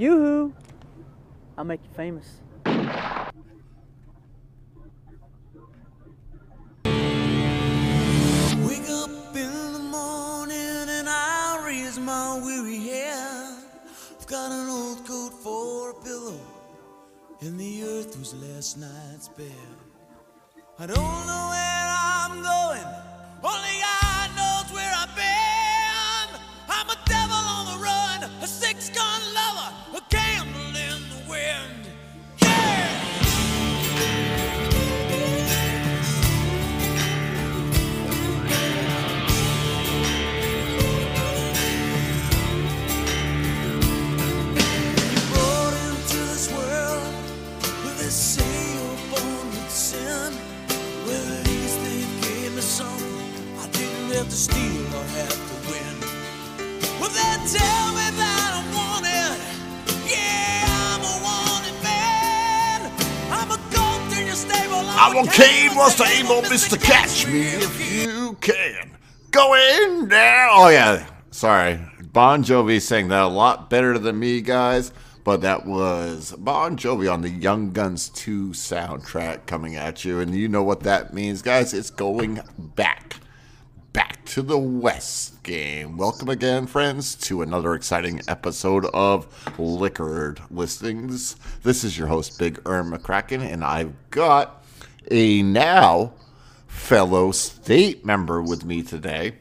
Yoo-hoo! I'll make you famous. Wake up in the morning and I raise my weary head. I've got an old coat for a pillow, and the earth was last night's bed. I don't know where I'm going, only God steal or have to win. Well, they tell me that I'm wanted. Yeah, I'm a wanted man. I'm a goat in your stable. I'm Cain was the Abel oh, Mr. Catch Me if you can. Go in down. Oh, yeah. Sorry. Bon Jovi sang that a lot better than me, guys. But that was Bon Jovi on the Young Guns 2 soundtrack coming at you. And you know what that means, guys. It's going back. Back to the West game. Welcome again, friends, to another exciting episode of Liquored Listings. This is your host, Big Erm McCracken, and I've got a now fellow state member with me today.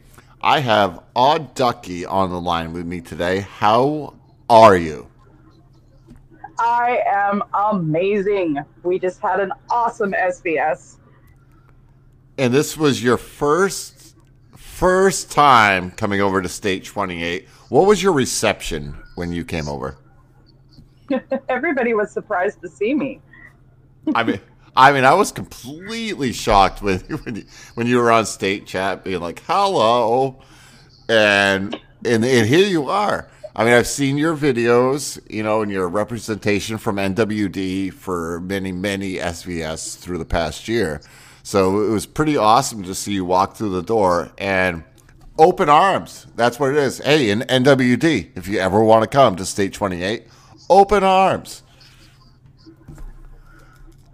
I have Odd Ducky on the line with me today. How are you? I am amazing. We just had an awesome SVS. And this was your first first time coming over to State 28. What was your reception when you came over? Everybody was surprised to see me. I mean, I mean, I was completely shocked when when you, when you were on state chat, being like, "Hello," and and and here you are. I mean, I've seen your videos, you know, and your representation from NWD for many many SVS through the past year. So it was pretty awesome to see you walk through the door and open arms. That's what it is. Hey, in NWD, if you ever want to come to State 28, open arms.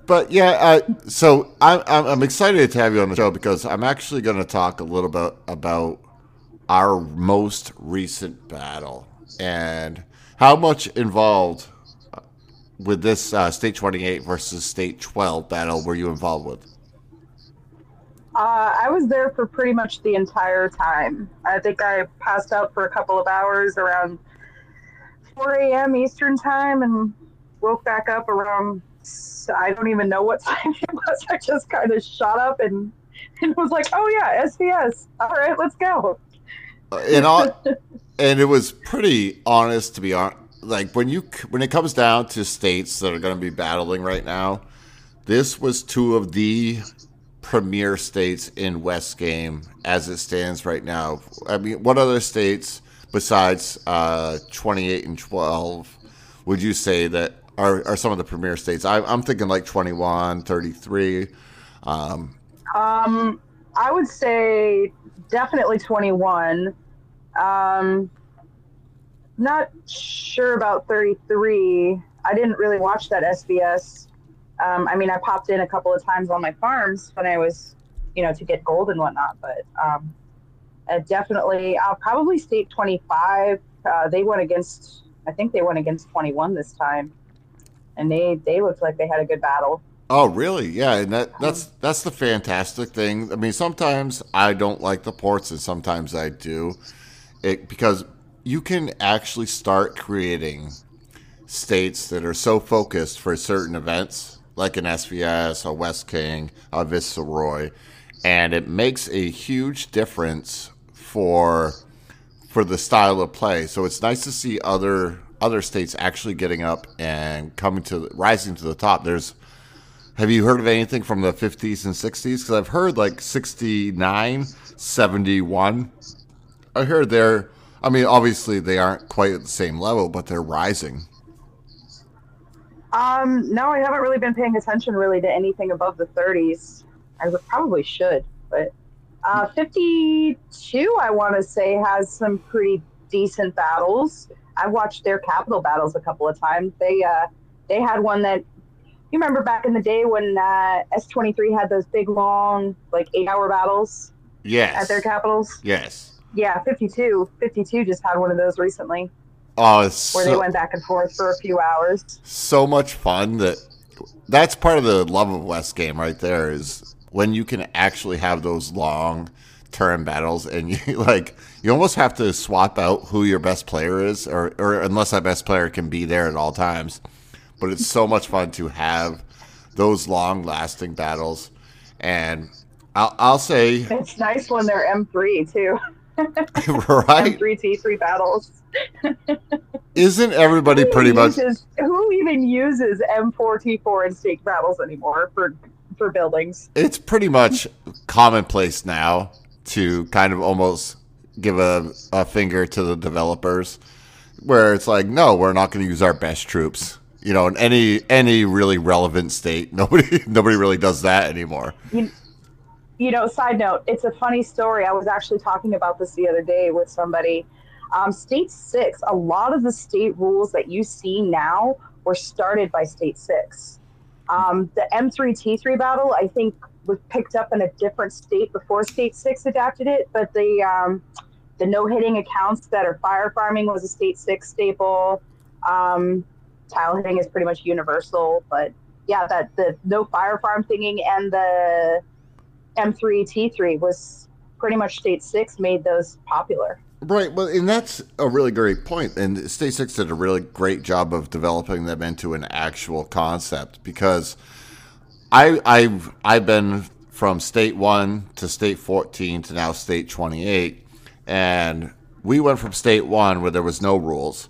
But yeah, uh, so I'm, I'm excited to have you on the show because I'm actually going to talk a little bit about our most recent battle and how much involved uh, with this uh, state 28 versus state 12 battle were you involved with? Uh, I was there for pretty much the entire time. I think I passed out for a couple of hours around 4 a.m. Eastern time and woke back up around, I don't even know what time it was. I just kind of shot up and, and was like, oh yeah, SVS. All right, let's go. Uh, and all, and it was pretty honest to be honest. Like when you when it comes down to states that are going to be battling right now, this was two of the premier states in West Game as it stands right now. I mean, what other states besides uh, 28 and 12 would you say that are, are some of the premier states? I, I'm thinking like 21, 33. Um, Um, I would say definitely 21. Um, not sure about 33. I didn't really watch that SVS. Um, I mean, I popped in a couple of times on my farms when I was, you know, to get gold and whatnot. But um, definitely, I'll probably state 25. Uh, they went against, I think they went against 21 this time, and they they looked like they had a good battle. Oh, really? Yeah, and that that's that's the fantastic thing. I mean, sometimes I don't like the ports, and sometimes I do, it because you can actually start creating states that are so focused for certain events, like an SVS, a West King, a Viceroy, and it makes a huge difference for for the style of play. So it's nice to see other other states actually getting up and coming to rising to the top. There's have you heard of anything from the 50s and 60s? Because I've heard like 69, 71. I heard they're, I mean, obviously they aren't quite at the same level, but they're rising. Um, no, I haven't really been paying attention really to anything above the 30s. I probably should, but uh, 52, I want to say, has some pretty decent battles. I've watched their capital battles a couple of times. They uh, they had one that you remember back in the day when uh, S23 had those big long like eight hour battles Yes. at their capitals. Yes. Yeah, 52. 52 just had one of those recently Oh, it's where they went back and forth for a few hours. so much fun that that's part of the love of West game right there is when you can actually have those long term battles and you like you almost have to swap out who your best player is or, or unless that best player can be there at all times. But it's so much fun to have those long lasting battles and I'll, I'll say It's nice when they're M3 too. right M3 T3 battles. isn't everybody pretty even much who even uses M4 T4 in stake battles anymore for for buildings? it's pretty much commonplace now to kind of almost give a, a finger to the developers where it's like no we're not going to use our best troops you know in any any really relevant state nobody nobody really does that anymore You, you know, side note, it's a funny story. I was actually talking about this the other day with somebody. Um, state six, a lot of the state rules that you see now were started by state six. Um, the M3 T3 battle, I think, was picked up in a different state before state six adapted it, but the um, the no hitting accounts that are fire farming was a state six staple. Um, tile hitting is pretty much universal, but yeah, that the no fire farm thinging and the M3 T3 was pretty much state six made those popular. right well and that's a really great point. and state six did a really great job of developing them into an actual concept because I, I've I've been from state one to state fourteen to now state twenty eight, and we went from state one where there was no rules,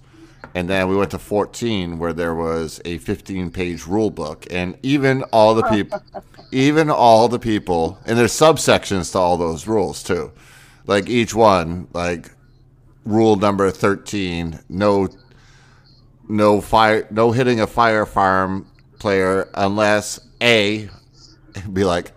and then we went to fourteen where there was a fifteen page rule book, and even all the people, even all the people, and there's subsections to all those rules too, like each one, like rule number thirteen, no no fire no hitting a fire farm player unless a be like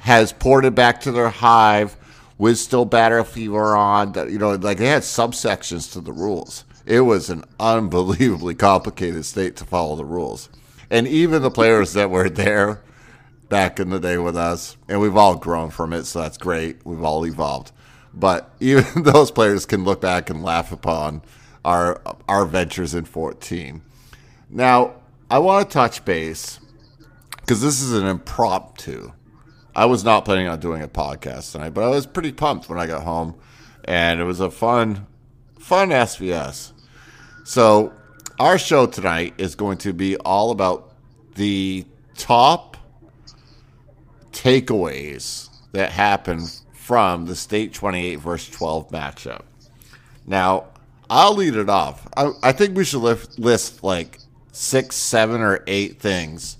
has ported back to their hive with still battle fever on that you know like they had subsections to the rules. It was an unbelievably complicated state to follow the rules. And even the players that were there back in the day with us and we've all grown from it so that's great. We've all evolved. But even those players can look back and laugh upon our our ventures in 14 now i want to touch base because this is an impromptu. I was not planning on doing a podcast tonight, but I was pretty pumped when I got home, and it was a fun, fun SVS. So, our show tonight is going to be all about the top takeaways that happened from the State 28 versus 12 matchup. Now, I'll lead it off. I, I think we should list, list like six, seven, or eight things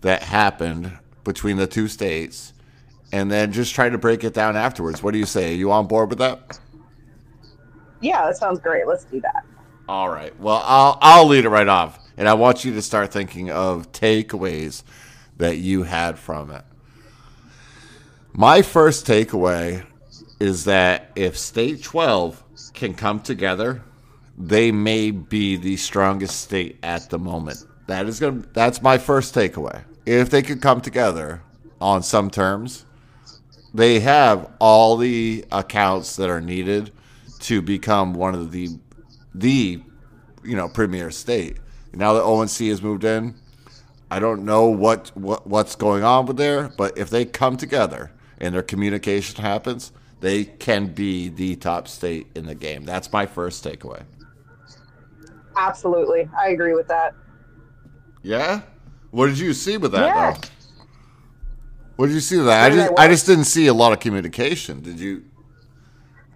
that happened between the two states and then just try to break it down afterwards. What do you say? Are you on board with that? Yeah, that sounds great. Let's do that. All right. Well, I'll I'll lead it right off, and I want you to start thinking of takeaways that you had from it. My first takeaway is that if State 12 can come together, they may be the strongest state at the moment. That is going that's my first takeaway. If they could come together on some terms, they have all the accounts that are needed to become one of the the you know premier state. Now that ONC has moved in, I don't know what, what what's going on with there, but if they come together and their communication happens, they can be the top state in the game. That's my first takeaway. Absolutely. I agree with that. Yeah. What did you see with that Yeah. though? What did you see with that? I What did I just I just didn't see a lot of communication. Did you?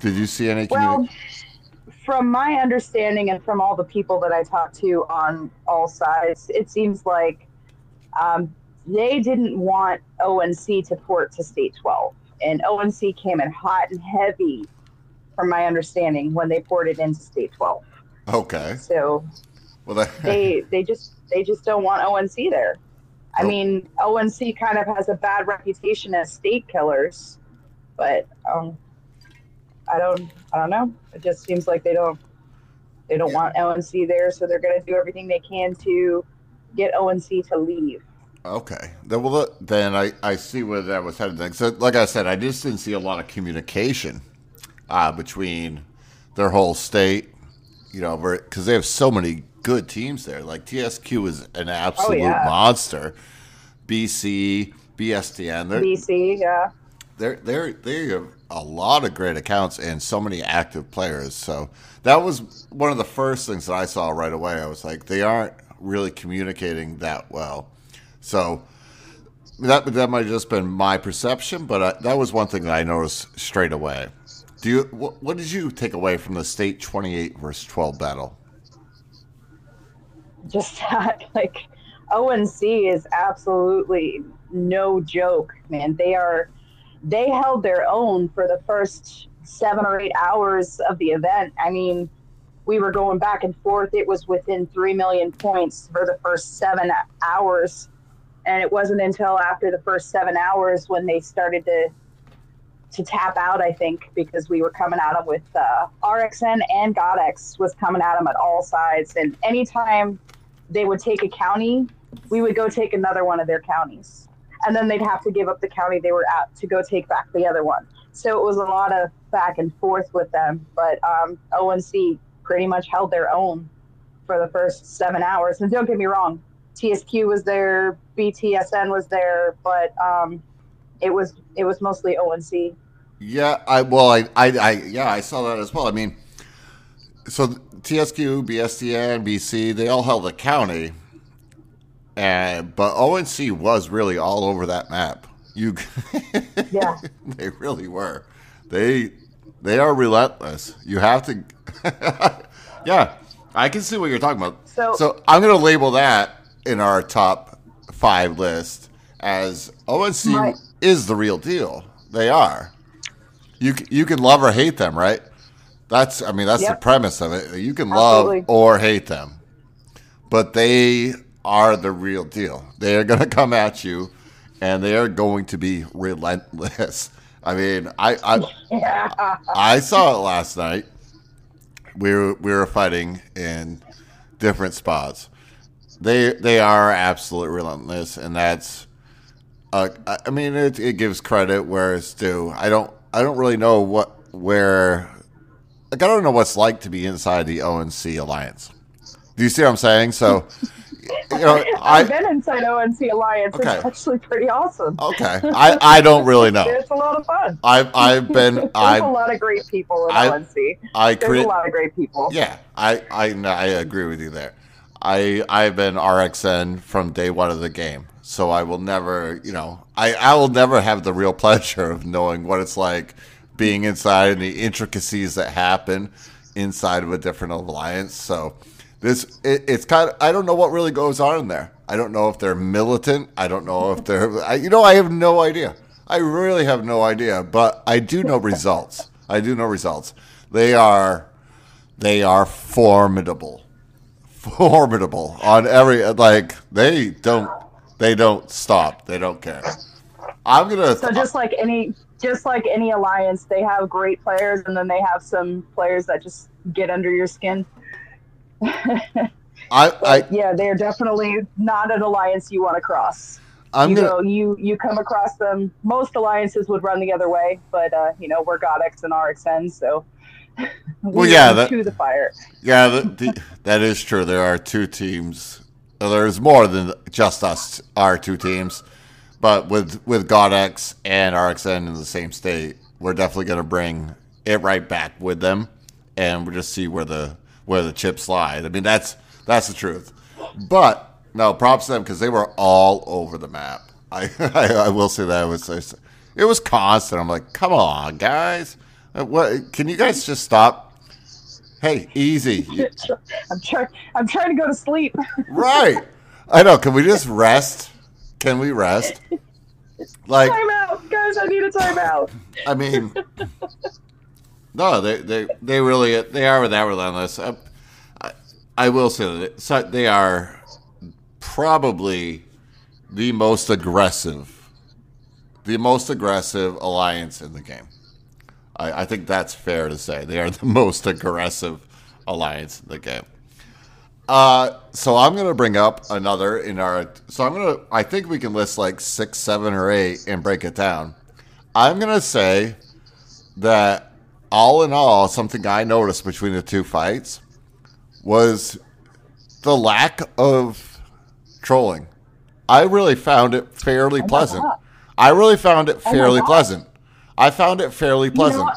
Did you see any? communication? Well, from my understanding and from all the people that I talked to on all sides, it seems like um, they didn't want ONC to port to State 12. And ONC came in hot and heavy, from my understanding, when they ported into State 12. okay. So Well, that, they they just they just don't want ONC there. I Oh. mean, ONC kind of has a bad reputation as state killers, but um, I don't I don't know. It just seems like they don't They don't want ONC there, so they're going to do everything they can to get ONC to leave. Okay. Then, well, then I, I see where that was headed. So, like I said, I just didn't see a lot of communication uh, between their whole state, you know, because they have so many good teams there. Like TSQ is an absolute yeah. monster. BC, BSTN, they're, BC, yeah. they're they're they have a lot of great accounts and so many active players. So that was one of the first things that I saw right away. I was like, they aren't really communicating that well. So that that might have just been my perception, but I, that was one thing that I noticed straight away. Do you what, what did you take away from the state twenty eight versus twelve battle? Just that, like, ONC is absolutely no joke, man. They are, they held their own for the first seven or eight hours of the event. I mean, we were going back and forth. It was within 3 million points for the first seven hours. And it wasn't until after the first seven hours when they started to to tap out, I think, because we were coming at them with uh, RXN and Godex was coming at them at all sides. And anytime they would take a county, we would go take another one of their counties. And then they'd have to give up the county they were at to go take back the other one. So it was a lot of back and forth with them. But um, ONC pretty much held their own for the first seven hours. And don't get me wrong, TSQ was there, BTSN was there, but um, it was it was mostly ONC. Yeah, I well, I, I, I, yeah, I saw that as well. I mean, so TSQ, BSTN, BC, they all held a county, and but ONC was really all over that map. You, Yeah. they really were. They, they are relentless. You have to, yeah, I can see what you're talking about. So- so I'm going to label that in our top five list as ONC Right. is the real deal. They are. You you can love or hate them, right? That's I mean that's the premise of it. You can Absolutely. love or hate them, but they are the real deal. They are going to come at you, and they are going to be relentless. I mean, I I, Yeah. I saw it last night. We were we were fighting in different spots. They they are absolute relentless, and that's. Uh, I mean, it, it gives credit where it's due. I don't I don't really know what where. Like I don't know what's like to be inside the ONC alliance. Do you see what I'm saying? So, you know, I've I been inside ONC Alliance. Okay. It's actually pretty awesome. okay. I I don't really know. It's a lot of fun. I've I've been There's a lot of great people in I- ONC. I There's create. a lot of great people. Yeah, I, I, I agree with you there. I I've been RXN from day one of the game, so I will never, you know, I, I will never have the real pleasure of knowing what it's like being inside and the intricacies that happen inside of a different alliance. So this it, it's kind of I don't know what really goes on in there. I don't know if they're militant. I don't know if they're I, you know I have no idea. I really have no idea, but I do know results. I do know results. They are they are formidable formidable on every like they don't they don't stop they don't care i'm gonna So just like any just like any alliance, they have great players and then they have some players that just get under your skin. i i yeah, they're definitely not an alliance you want to cross. i'm you gonna know, you you come across them. Most alliances would run the other way, but uh, you know we're Godex and RXN, so Well, yeah, that- to the fire. yeah the, the, that is true there are two teams there's more than just us our two teams but with with godex and rxn in the same state we're definitely gonna bring it right back with them and we'll just see where the where the chips lie. i mean that's that's the truth But no, props to them because they were all over the map. I, I I will say that it was it was constant. I'm like, come on, guys, Uh, what? Can you guys just stop? Hey, easy, I'm trying. I'm trying to go to sleep. right? I know. Can we just rest? Can we rest? Like, time out, guys. I need a timeout. I mean, no, they they they really they are that relentless. I, I, I will say that they are probably the most aggressive, the most aggressive alliance in the game. I, I think that's fair to say. They are the most aggressive alliance in the game. Uh, so I'm gonna bring up another in our. So I'm gonna. I think we can list like six, seven, or eight and break it down. I'm gonna say that all in all, something I noticed between the two fights was the lack of trolling. I really found it fairly pleasant. God. I really found it fairly God. pleasant. I found it fairly You know pleasant.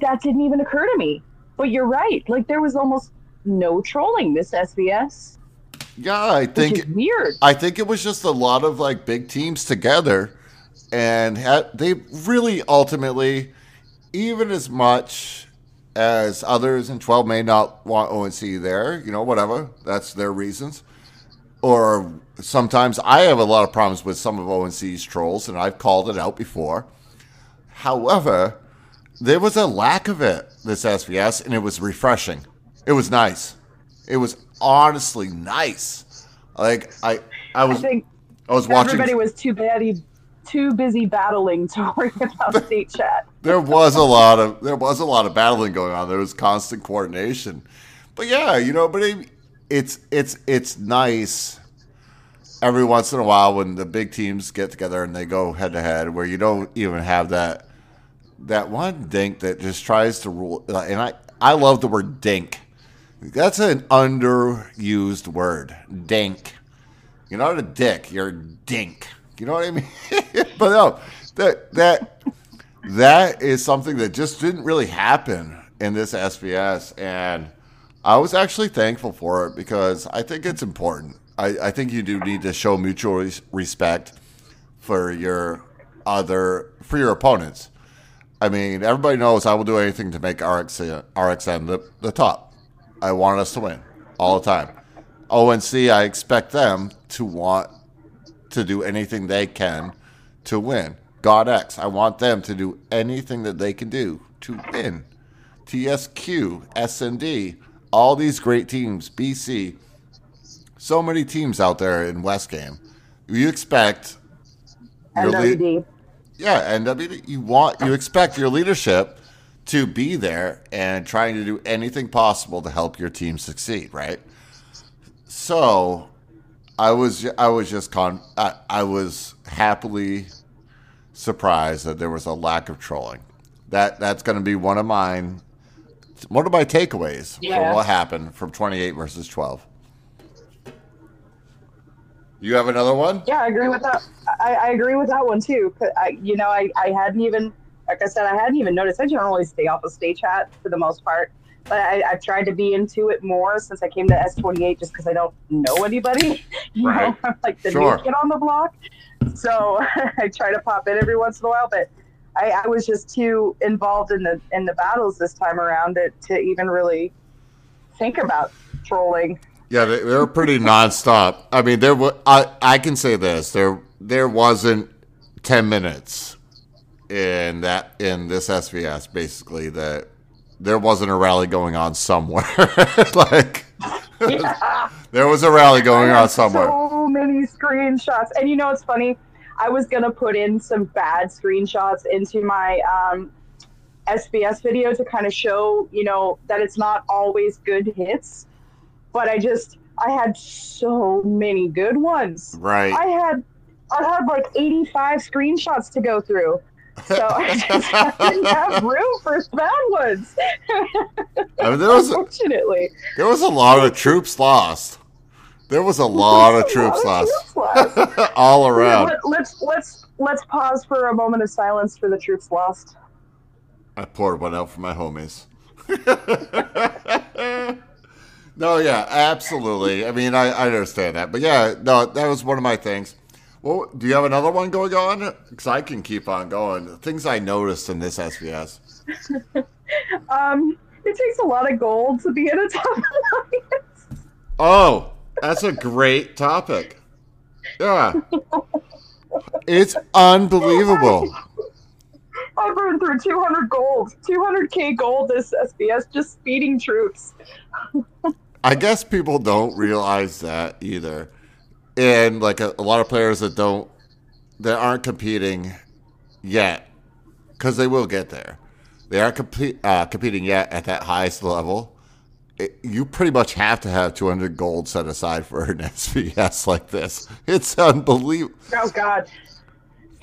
that didn't even occur to me. But you're right. Like there was almost no trolling this SVS, yeah, I think weird. I think it was just a lot of like big teams together, and had, they really ultimately, even as much as others in 12 may not want ONC there, you know, whatever, that's their reasons. Or sometimes I have a lot of problems with some of ONC's trolls, and I've called it out before. However, there was a lack of it this SVS, and it was refreshing. It was nice. It was honestly nice. Like I, I I was, think I was watching. everybody was too bad, too busy battling to worry about state chat. there was a lot of there was a lot of battling going on. There was constant coordination, but yeah, you know, but it, it's it's it's nice every once in a while when the big teams get together and they go head to head, where you don't even have that that one dink that just tries to rule. Uh, and I I love the word dink. That's an underused word, dink. You're not a dick. You're a dink. You know what I mean? but no, that that that is something that just didn't really happen in this SVS, and I was actually thankful for it because I think it's important. I, I think you do need to show mutual res- respect for your other for your opponents. I mean, everybody knows I will do anything to make RX, RXN the, the top. I want us to win all the time. ONC, I expect them to want to do anything they can to win. Godex, I want them to do anything that they can do to win. TSQ, SND, all these great teams, BC, so many teams out there in West Game. You expect your lead-. Yeah, and I mean, you want you expect your leadership to be there and trying to do anything possible to help your team succeed, right? So, I was I was just con I, I was happily surprised that there was a lack of trolling. That that's going to be one of mine one of my takeaways from what happened from 28 versus 12. You have another one? Yeah, I agree with that. I, I agree with that one too. 'Cause I, you know, I, I hadn't even, like I said, I hadn't even noticed. I generally stay off of stay chat for the most part, but I, I've tried to be into it more since I came to S28, just because I don't know anybody. You Right. know, I'm like the Sure. new kid on the block, so I try to pop in every once in a while. But I, I was just too involved in the in the battles this time around to, to even really think about trolling. Yeah, they, they were pretty nonstop. I mean, there was. I I can say this: there there wasn't ten minutes in that in this SVS basically that there wasn't a rally going on somewhere. like there was a rally going on somewhere. So many screenshots, and you know it's funny. I was gonna put in some bad screenshots into my um, SVS video to kind of show, you know, that it's not always good hits, but I just I had so many good ones. Right. I had I had like 85 screenshots to go through. So I just I didn't have room for bad ones. I mean, there was Unfortunately. there was a lot of troops lost. There was a lot of A troops lot of lost troops lost. all around. Let, let's let's let's pause for a moment of silence for the troops lost. I poured one out for my homies. no, yeah, absolutely. I mean, I, I understand that, but yeah, no, that was one of my things. Well, do you have another one going on? Because I can keep on going. Things I noticed in this SVS. Um, it takes a lot of gold to be in a top alliance. Oh, that's a great topic. Yeah, it's unbelievable. I burned through 200 gold, 200k gold this SBS just speeding troops. I guess people don't realize that either. And like a, a lot of players that don't that aren't competing yet cuz they will get there. They aren't compete, uh, competing yet at that highest level it, you pretty much have to have 200 gold set aside for an SVS like this. It's unbelievable. Oh God,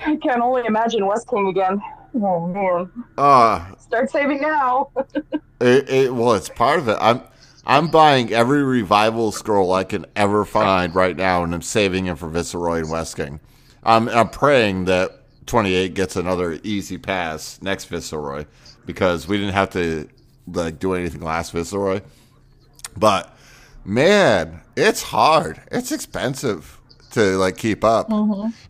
I can only imagine West King again. Oh man, Uh, start saving now. it, it, well, it's part of it. I'm I'm buying every revival scroll I can ever find right now, and I'm saving it for Viceroy and West King. I'm um, I'm praying that 28 gets another easy pass next Viceroy because we didn't have to like do anything last Viceroy. But man, it's hard. It's expensive to like keep up.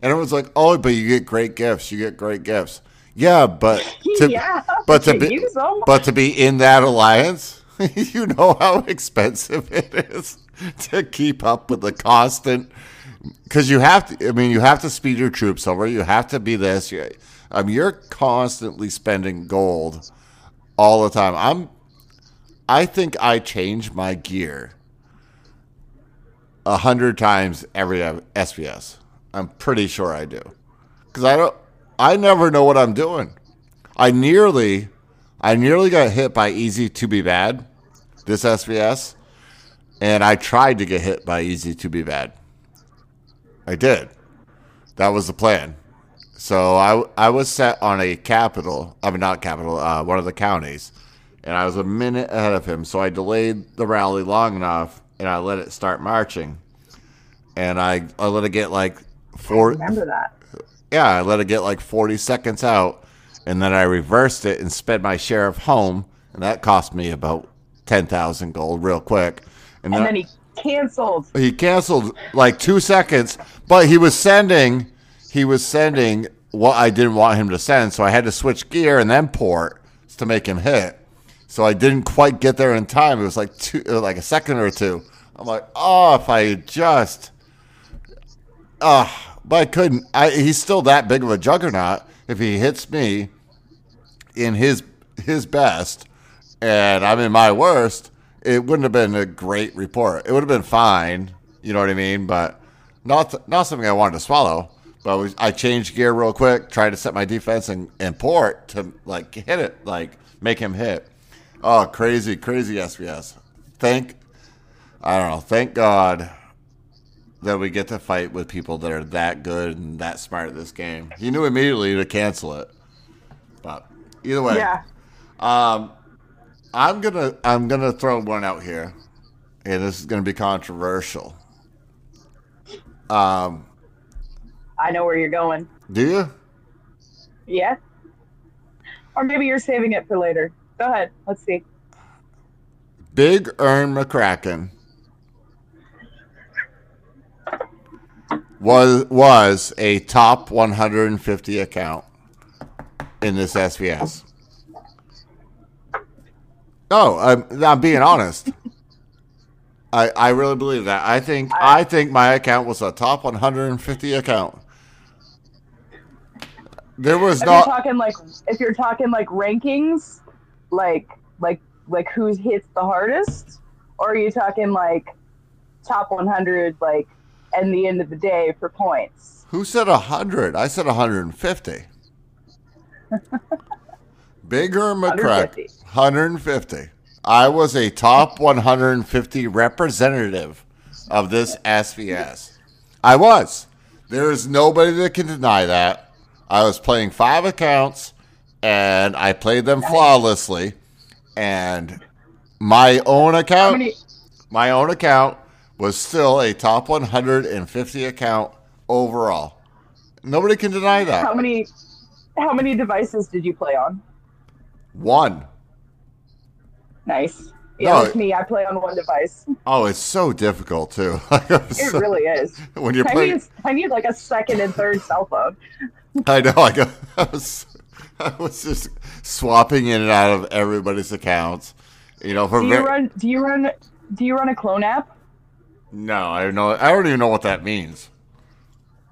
And it was like, oh, but you get great gifts. You get great gifts. Yeah, but to, Yeah, but to you be but to be in that alliance, you know how expensive it is to keep up with the constant. Because you have to, I mean, you have to speed your troops over. You have to be this. You, I mean, you're constantly spending gold all the time. I'm, I think I change my gear a hundred times every SVS. I'm pretty sure I do, because I don't. I never know what I'm doing. I nearly, I nearly got hit by Easy to Be Bad, this SVS, and I tried to get hit by Easy to Be Bad. I did. That was the plan. So I, I was set on a capital. I mean, not capital. Uh, one of the counties, and I was a minute ahead of him. So I delayed the rally long enough, and I let it start marching, and I I let it get like four. Remember that? Yeah, I let it get like 40 seconds out, and then I reversed it and sped my sheriff home, and that cost me about 10,000 gold real quick. And, And then, then he canceled. he canceled like two seconds, but he was sending, he was sending what I didn't want him to send, so I had to switch gear and then port to make him hit. So I didn't quite get there in time. It was like two, uh, like a second or two. I'm like, oh, if I just Ah, but I couldn't. I, he's still that big of a juggernaut. If he hits me in his his best, and I'm in my worst, it wouldn't have been a great report. It would have been fine. You know what I mean? But not not something I wanted to swallow. But I, was, I changed gear real quick, tried to set my defense and, and port to like hit it, like make him hit. Oh, crazy, crazy SVS. Thank, I don't know. Thank God that we get to fight with people that are that good and that smart at this game. He knew immediately to cancel it. Either way, Yeah. um, I'm gonna I'm gonna throw one out here, and this is gonna be controversial. Um, I know where you're going. do you? Yeah. Or maybe you're saving it for later. Go ahead. Let's see. Big Ern McCracken was was a top 150 account in this SVS. No, oh, I'm, I'm being honest. I I really believe that. I think I think my account was a top 150 account. There was If you're not. talking like if you're talking like rankings, like like like who hits the hardest, or are you talking like top 100 like and the end of the day for points? Who said 100? I said 150. Bigger McCrack. 150. 150. I was a top 150 representative of this SVS. I was. There is nobody that can deny that. I was playing five accounts and I played them flawlessly. And my own account my own account was still a top 150 account overall. Nobody can deny that. how many how many devices did you play on? One. Nice. Yeah, No, me, I play on one device. Oh, it's so difficult too. It really is. when you're I playing, need, I need like a second and third cell phone. I know. I, go, I was, I was just swapping in and out of everybody's accounts. You know, for Do very, you run? Do you run? Do you run a clone app? no, I know. I don't even know what that means.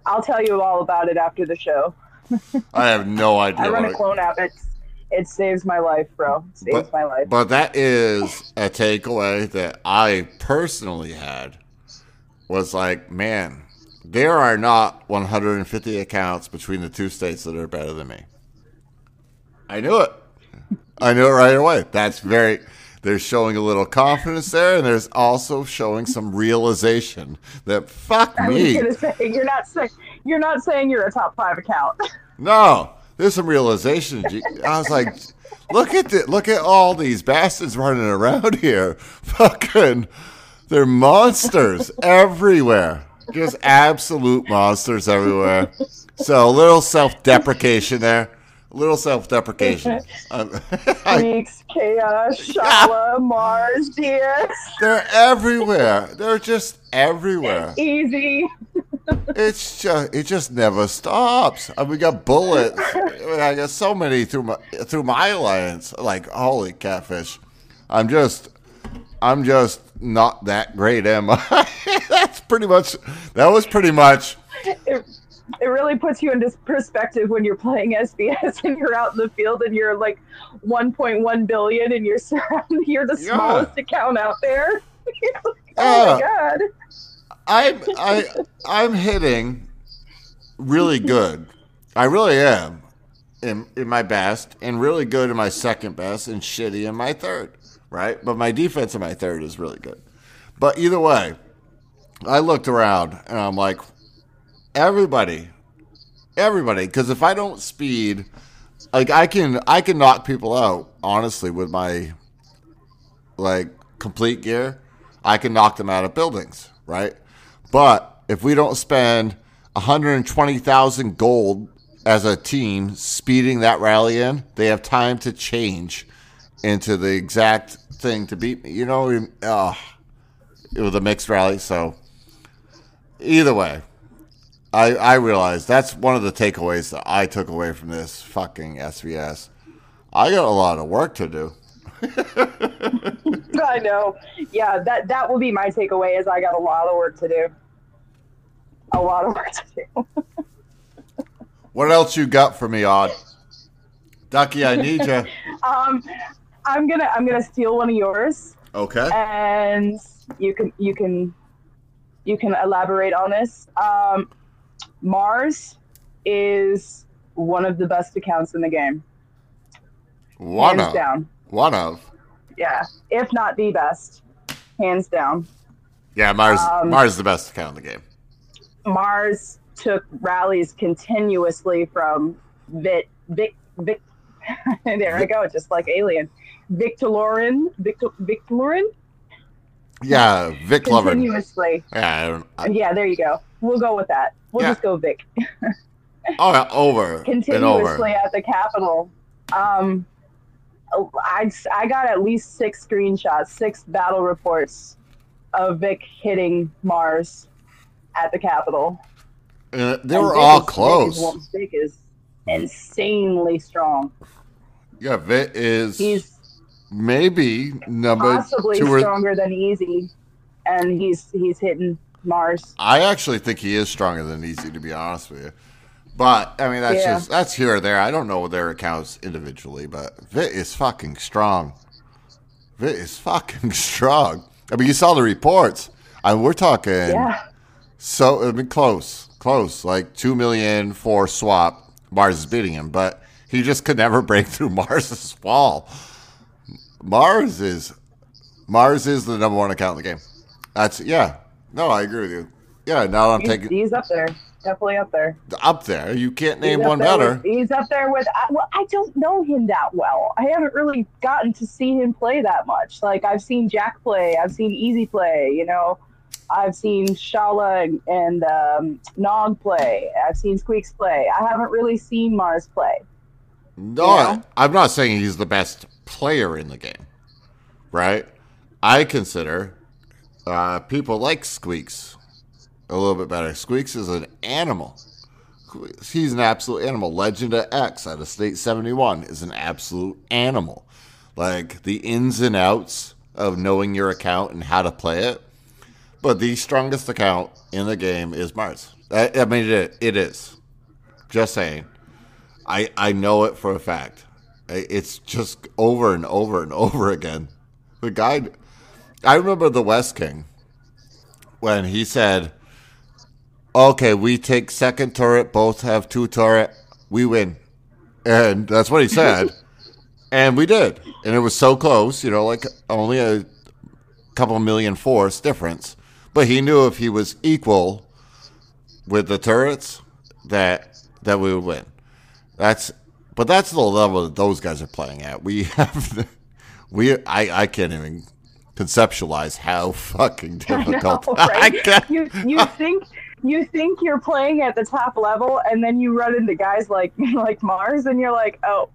I'll tell you all about it after the show. I have no idea. I run a clone app. It's it saves my life, bro. It saves But- my life. But that is a takeaway that I personally had was like, man, there are not 150 accounts between the two states that are better than me. I knew it. I knew it right away. That's very They're showing a little confidence there, and there's also showing some realization that fuck I was me. say you're not saying you're not saying you're a top five account. No, there's some realization. I was like, look at the, look at all these bastards running around here. Fucking, they're monsters everywhere. Just absolute monsters everywhere. So a little self-deprecation there. A little self-deprecation. Um, Weeks, Chaos, Shala, Mars, DS, they're everywhere. They're just everywhere. Easy. It's just it just never stops. I mean, we got bullets. I, mean, I got so many through my through my alliance. Like holy catfish. I'm just I'm just not that great, am I? That's pretty much that was pretty much It, it really puts you into perspective when you're playing SVS and you're out in the field and you're like 1.1 billion and you're surrounded. You're the Yeah. smallest account out there. Oh Yeah. my uh, god. I'm I I'm hitting really good. I really am in in my best and really good in my second best and shitty in my third, right? But my defense in my third is really good. But either way, I looked around and I'm like everybody everybody because if I don't speed like I can I can knock people out honestly with my like complete gear. I can knock them out of buildings, right? But if we don't spend 120,000 gold as a team speeding that rally in, they have time to change into the exact thing to beat me. You know, uh, it was a mixed rally, so either way, I I realized that's one of the takeaways that I took away from this fucking SVS. I got a lot of work to do. I know. Yeah, that that will be my takeaway. Is I got a lot of work to do. A lot of work to do. What else you got for me, Odd? Ducky, I need you. Um, I'm gonna I'm gonna steal one of yours, Okay. and you can you can you can elaborate on this. Um, Mars is one of the best accounts in the game, One hands of. down. One of. Yeah, if not the best, hands down. Yeah, Mars. Um, Mars is the best account in the game. Mars took rallies continuously from Vit Vic Vic. there I go, just like Alien. Victororin, Victor, Victororin, Yeah, Vic Lover. continuously. Yeah, I don't, I, Yeah, there you go. We'll go with that. We'll Yeah. just go Vic. oh, over Continuously over. at the Capitol. Um, I I got at least six screenshots, six battle reports of Vic hitting Mars at the Capitol. Uh, they And were Vic all is- close. Vic is, Vic is insanely strong. Yeah, Vic is He's maybe number possibly two or. stronger than Easy, and he's he's hitting Mars. I actually think he is stronger than Easy, to be honest with you. But I mean, that's Yeah. just that's here or there. I don't know their accounts individually, but Vit is fucking strong. Vit is fucking strong. I mean, you saw the reports. I mean, we're talking Yeah, so I mean, close, close, like two million for swap. Mars is beating him, but he just could never break through Mars's wall. Mars is Mars is the number one account in the game. That's yeah. No, I agree with you. Yeah, now I'm he's, taking he's up there, definitely up there. up there. You can't name one better. with- he's up there with. I- Well, I don't know him that well. I haven't really gotten to see him play that much. Like I've seen Jack play, I've seen Easy play. You know, I've seen Shala and, and um, Nog play. I've seen Squeaks play. I haven't really seen Mars play. No. I, I'm not saying he's the best player in the game, right? I consider uh, people like Squeaks a little bit better. Squeaks is an animal. He's an absolute animal. Legend of X out of State 71 is an absolute animal. Like the ins and outs of knowing your account and how to play it. But the strongest account in the game is Mars. I, I mean, it, it is. Just saying. I I know it for a fact. It's just over and over and over again. The guy, I remember the West King when he said, "Okay, we take second turret, both have two turret, we win," and that's what he said. And we did. And it was so close, you know, like only a couple million force difference. But he knew if he was equal with the turrets that that we would win. That's but that's the level that those guys are playing at. We have we I I can't even conceptualize how fucking difficult. I know, I right? can't- you you think you think you're playing at the top level, and then you run into guys like like Mars, and you're like, oh,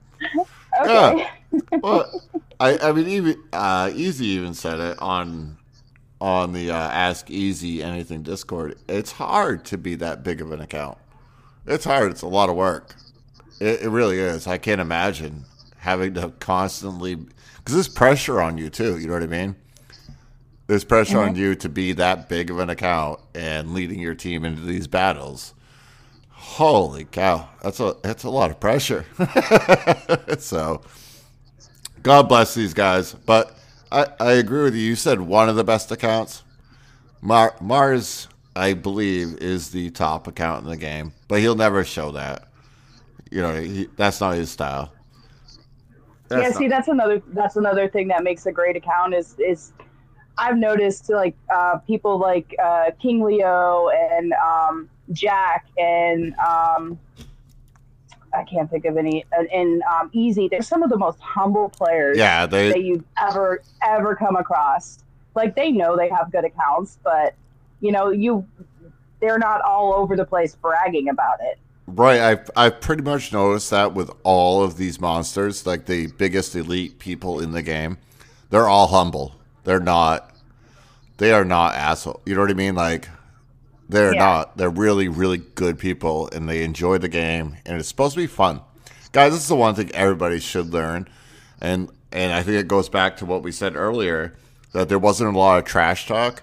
okay. well, I, I mean, even uh, Easy even said it on on the uh, Ask Easy Anything Discord. It's hard to be that big of an account. It's hard. It's a lot of work. It, it really is. I can't imagine having to constantly because there's pressure on you too. You know what I mean? There's pressure on mm-hmm. you to be that big of an account and leading your team into these battles. Holy cow, that's a that's a lot of pressure. so, God bless these guys. But I, I agree with you. You said one of the best accounts. Mar- Mars, I believe, is the top account in the game, but he'll never show that. You know, he, that's not his style. That's yeah, not- see, that's another that's another thing that makes a great account is is I've noticed like uh, people like uh, King Leo and um, Jack and um, I can't think of any and, um, Easy. They're some of the most humble players yeah, they that you've ever ever come across. Like they know they have good accounts, but you know you they're not all over the place bragging about it. Right, I've I've pretty much noticed that with all of these monsters, like the biggest elite people in the game, they're all humble. They're not, they are not asshole. You know what I mean? Like, they're Yeah. not. They're really, really good people, and they enjoy the game, and it's supposed to be fun. Guys, this is the one thing everybody should learn, and and I think it goes back to what we said earlier that there wasn't a lot of trash talk.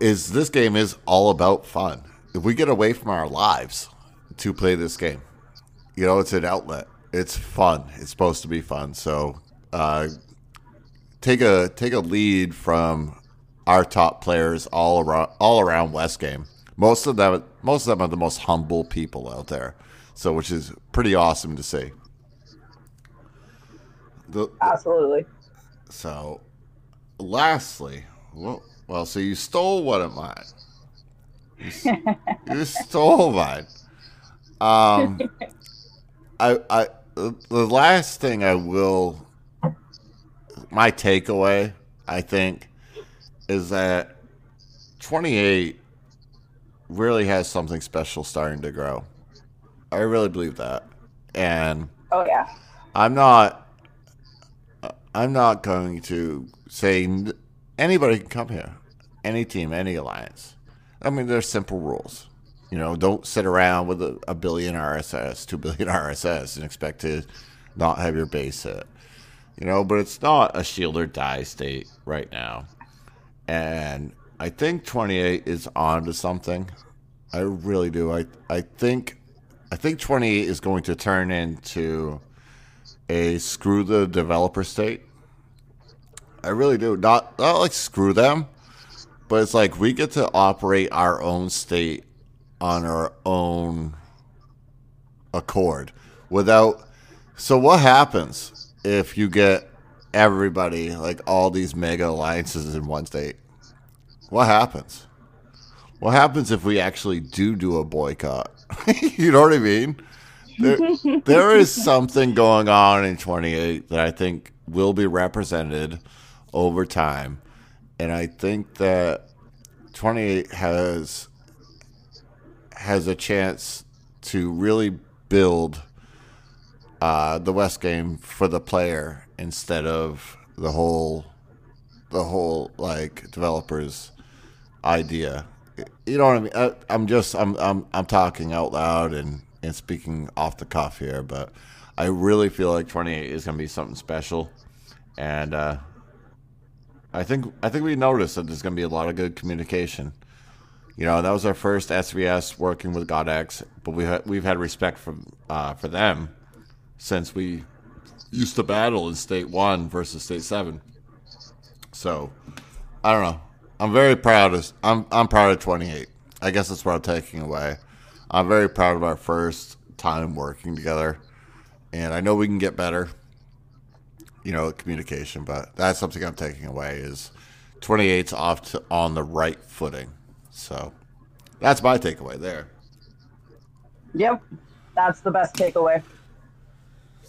Is this game is all about fun? If we get away from our lives to play this game. You know, it's an outlet. It's fun. It's supposed to be fun. So, uh, take a take a lead from our top players all around all around West Game. Most of them, most of them are the most humble people out there. So, which is pretty awesome to see. The, Absolutely. so, lastly, well, well, so you stole one of mine. You, you stole mine. Um, I, I, the last thing I will, my takeaway, I think, is that 28 really has something special starting to grow. I really believe that, and Oh yeah. I'm not. I'm not going to say anybody can come here, any team, any alliance. I mean, there's simple rules. You know, don't sit around with a, a billion RSS, two billion RSS, and expect to not have your base hit. You know, but it's not a shield or die state right now, and I think 28 is on to something. I really do. I I think I think 28 is going to turn into a screw the developer state. I really do. Not not like screw them, but it's like we get to operate our own state on our own accord without so what happens if you get everybody like all these mega alliances in one state? What happens? What happens if we actually do do a boycott? you know what I mean? There, there is something going on in 28 that I think will be represented over time. And I think that 28 has has a chance to really build uh, the West game for the player instead of the whole the whole like developers idea. You know what I mean? I, I'm just I'm I'm I'm talking out loud and and speaking off the cuff here, but I really feel like 28 is going to be something special, and uh, I think I think we noticed that there's going to be a lot of good communication. You know, that was our first SVS working with Godex, but we ha- we've had respect from uh, for them since we used to battle in State One versus State Seven. So, I don't know. I'm very proud of I'm I'm proud of 28. I guess that's what I'm taking away. I'm very proud of our first time working together, and I know we can get better. you know, communication. But that's something I'm taking away is 28's off to, on the right footing. So that's my takeaway there. Yep, that's the best takeaway.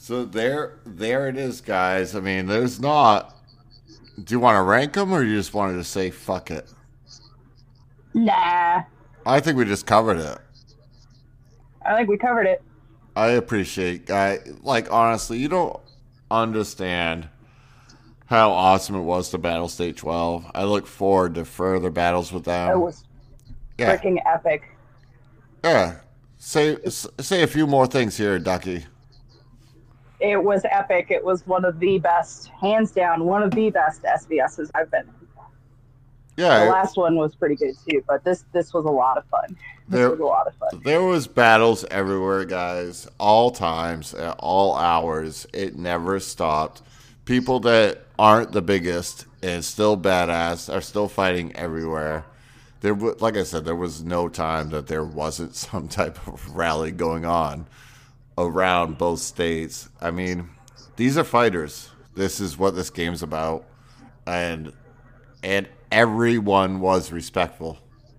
So there, there it is, guys. I mean, there's not. Do you want to rank them, or you just wanted to say fuck it? Nah, I think we just covered it. I think we covered it. I appreciate, guy. Like honestly, you don't understand how awesome it was to battle State 12. I look forward to further battles with them. It was yeah, freaking epic. yeah. Say say a few more things here, Ducky. It was epic. It was one of the best, hands down, one of the best SVSs I've been. in. The Yeah, last one was pretty good too, but this this was a lot of fun. This There- was a lot of fun. There was battles everywhere, guys. All times, at all hours. It never stopped. People that aren't the biggest and still badass are still fighting everywhere. There, like I said, there was no time that there wasn't some type of rally going on around both states. I mean, these are fighters. This is what this game's about, and and everyone was respectful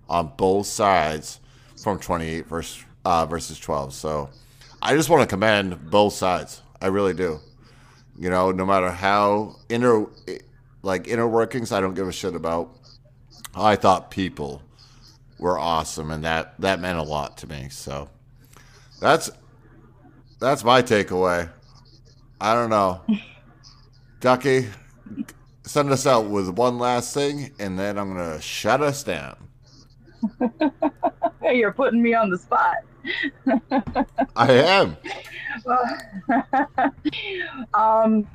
on both sides from 28 versus uh, versus 12. So I just want to commend both sides. I really do. You know, no matter how inner like inner workings, I don't give a shit about. I thought people were awesome, and that that meant a lot to me. So that's that's my takeaway. I don't know, Ducky. Send us out with one last thing, and then I'm gonna shut us down. Hey, you're putting me on the spot. I am. Well, um,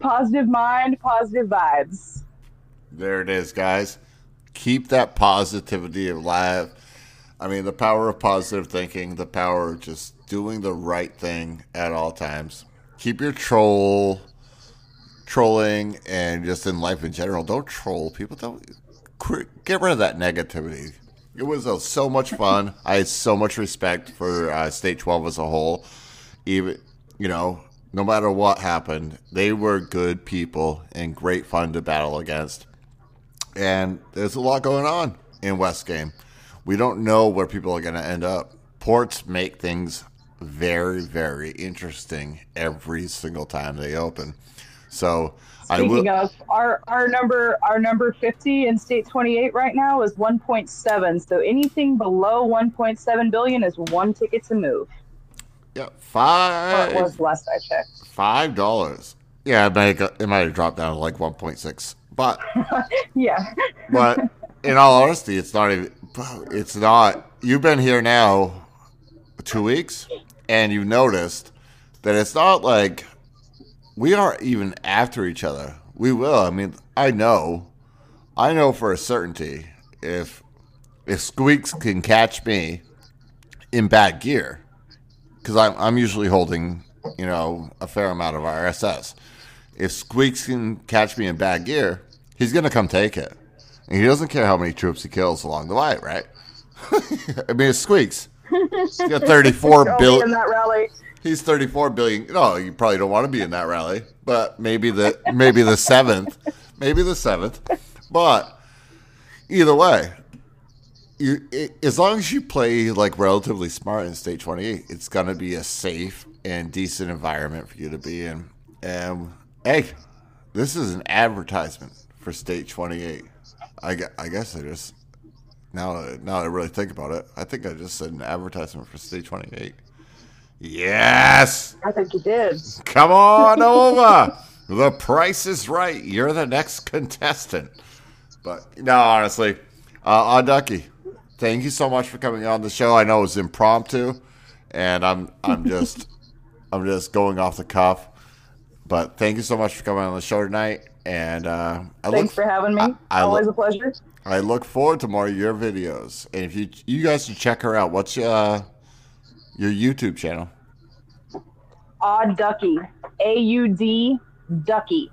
positive mind, positive vibes. There it is, guys. Keep that positivity alive. I mean, the power of positive thinking, the power of just doing the right thing at all times. Keep your troll, trolling, and just in life in general. Don't troll people. Don't get rid of that negativity. It was uh, so much fun. I had so much respect for uh, State 12 as a whole. Even, you know, no matter what happened, they were good people and great fun to battle against and there's a lot going on in West Game. We don't know where people are going to end up. Ports make things very, very interesting every single time they open. So I Speaking will. of our our number our number 50 in state 28 right now is 1.7. So anything below 1.7 billion is one ticket to move. yeah, Or it five was last I checked. five dollars. Yeah, it might it might have dropped down to like one point six, but Yeah. but in all honesty, it's not even. It's not. You've been here now two weeks, and you've noticed that it's not like we aren't even after each other. We will. I mean, I know, I know for a certainty if if Squeaks can catch me in bad gear, because I'm I'm usually holding you know a fair amount of RSS. If Squeaks can catch me in bad gear, he's gonna come take it. And he doesn't care how many troops he kills along the way, right? I mean, it's Squeaks. He's got 34 I'll be in that rally. He's 34 billion. No, you probably don't want to be in that rally, but maybe the maybe the seventh, maybe the seventh. But either way, you it, as long as you play like relatively smart in state 28, it's gonna be a safe and decent environment for you to be in. And hey, this is an advertisement for state 28. I, I guess I just now now that I really think about it, I think I just said an advertisement for state 28. Yes. I think you did. Come on over. the price is right. You're the next contestant. But no, honestly, uh, uh, Ducky, thank you so much for coming on the show. I know it was impromptu, and I'm I'm just I'm just going off the cuff. But thank you so much for coming on the show tonight. And uh, I Thanks look for having me. I- I Always look- a pleasure. I look forward to more of your videos. And if you you guys should check her out. What's your uh, your YouTube channel? Odd Ducky. A U D Ducky.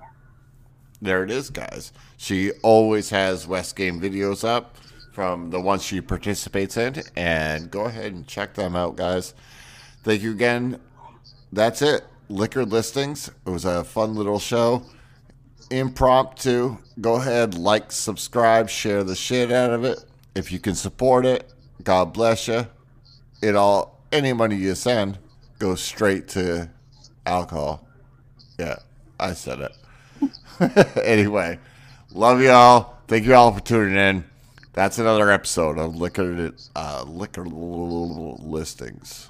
There it is, guys. She always has West Game videos up from the ones she participates in, and go ahead and check them out, guys. Thank you again. That's it. Liquor Listings. It was a fun little show. Impromptu. Go ahead, like, subscribe, share the shit out of it. If you can support it, God bless you. It all any money you send goes straight to alcohol. Yeah, I said it. anyway, love y'all. Thank you all for tuning in. That's another episode of Liquor uh, Liquor Listings.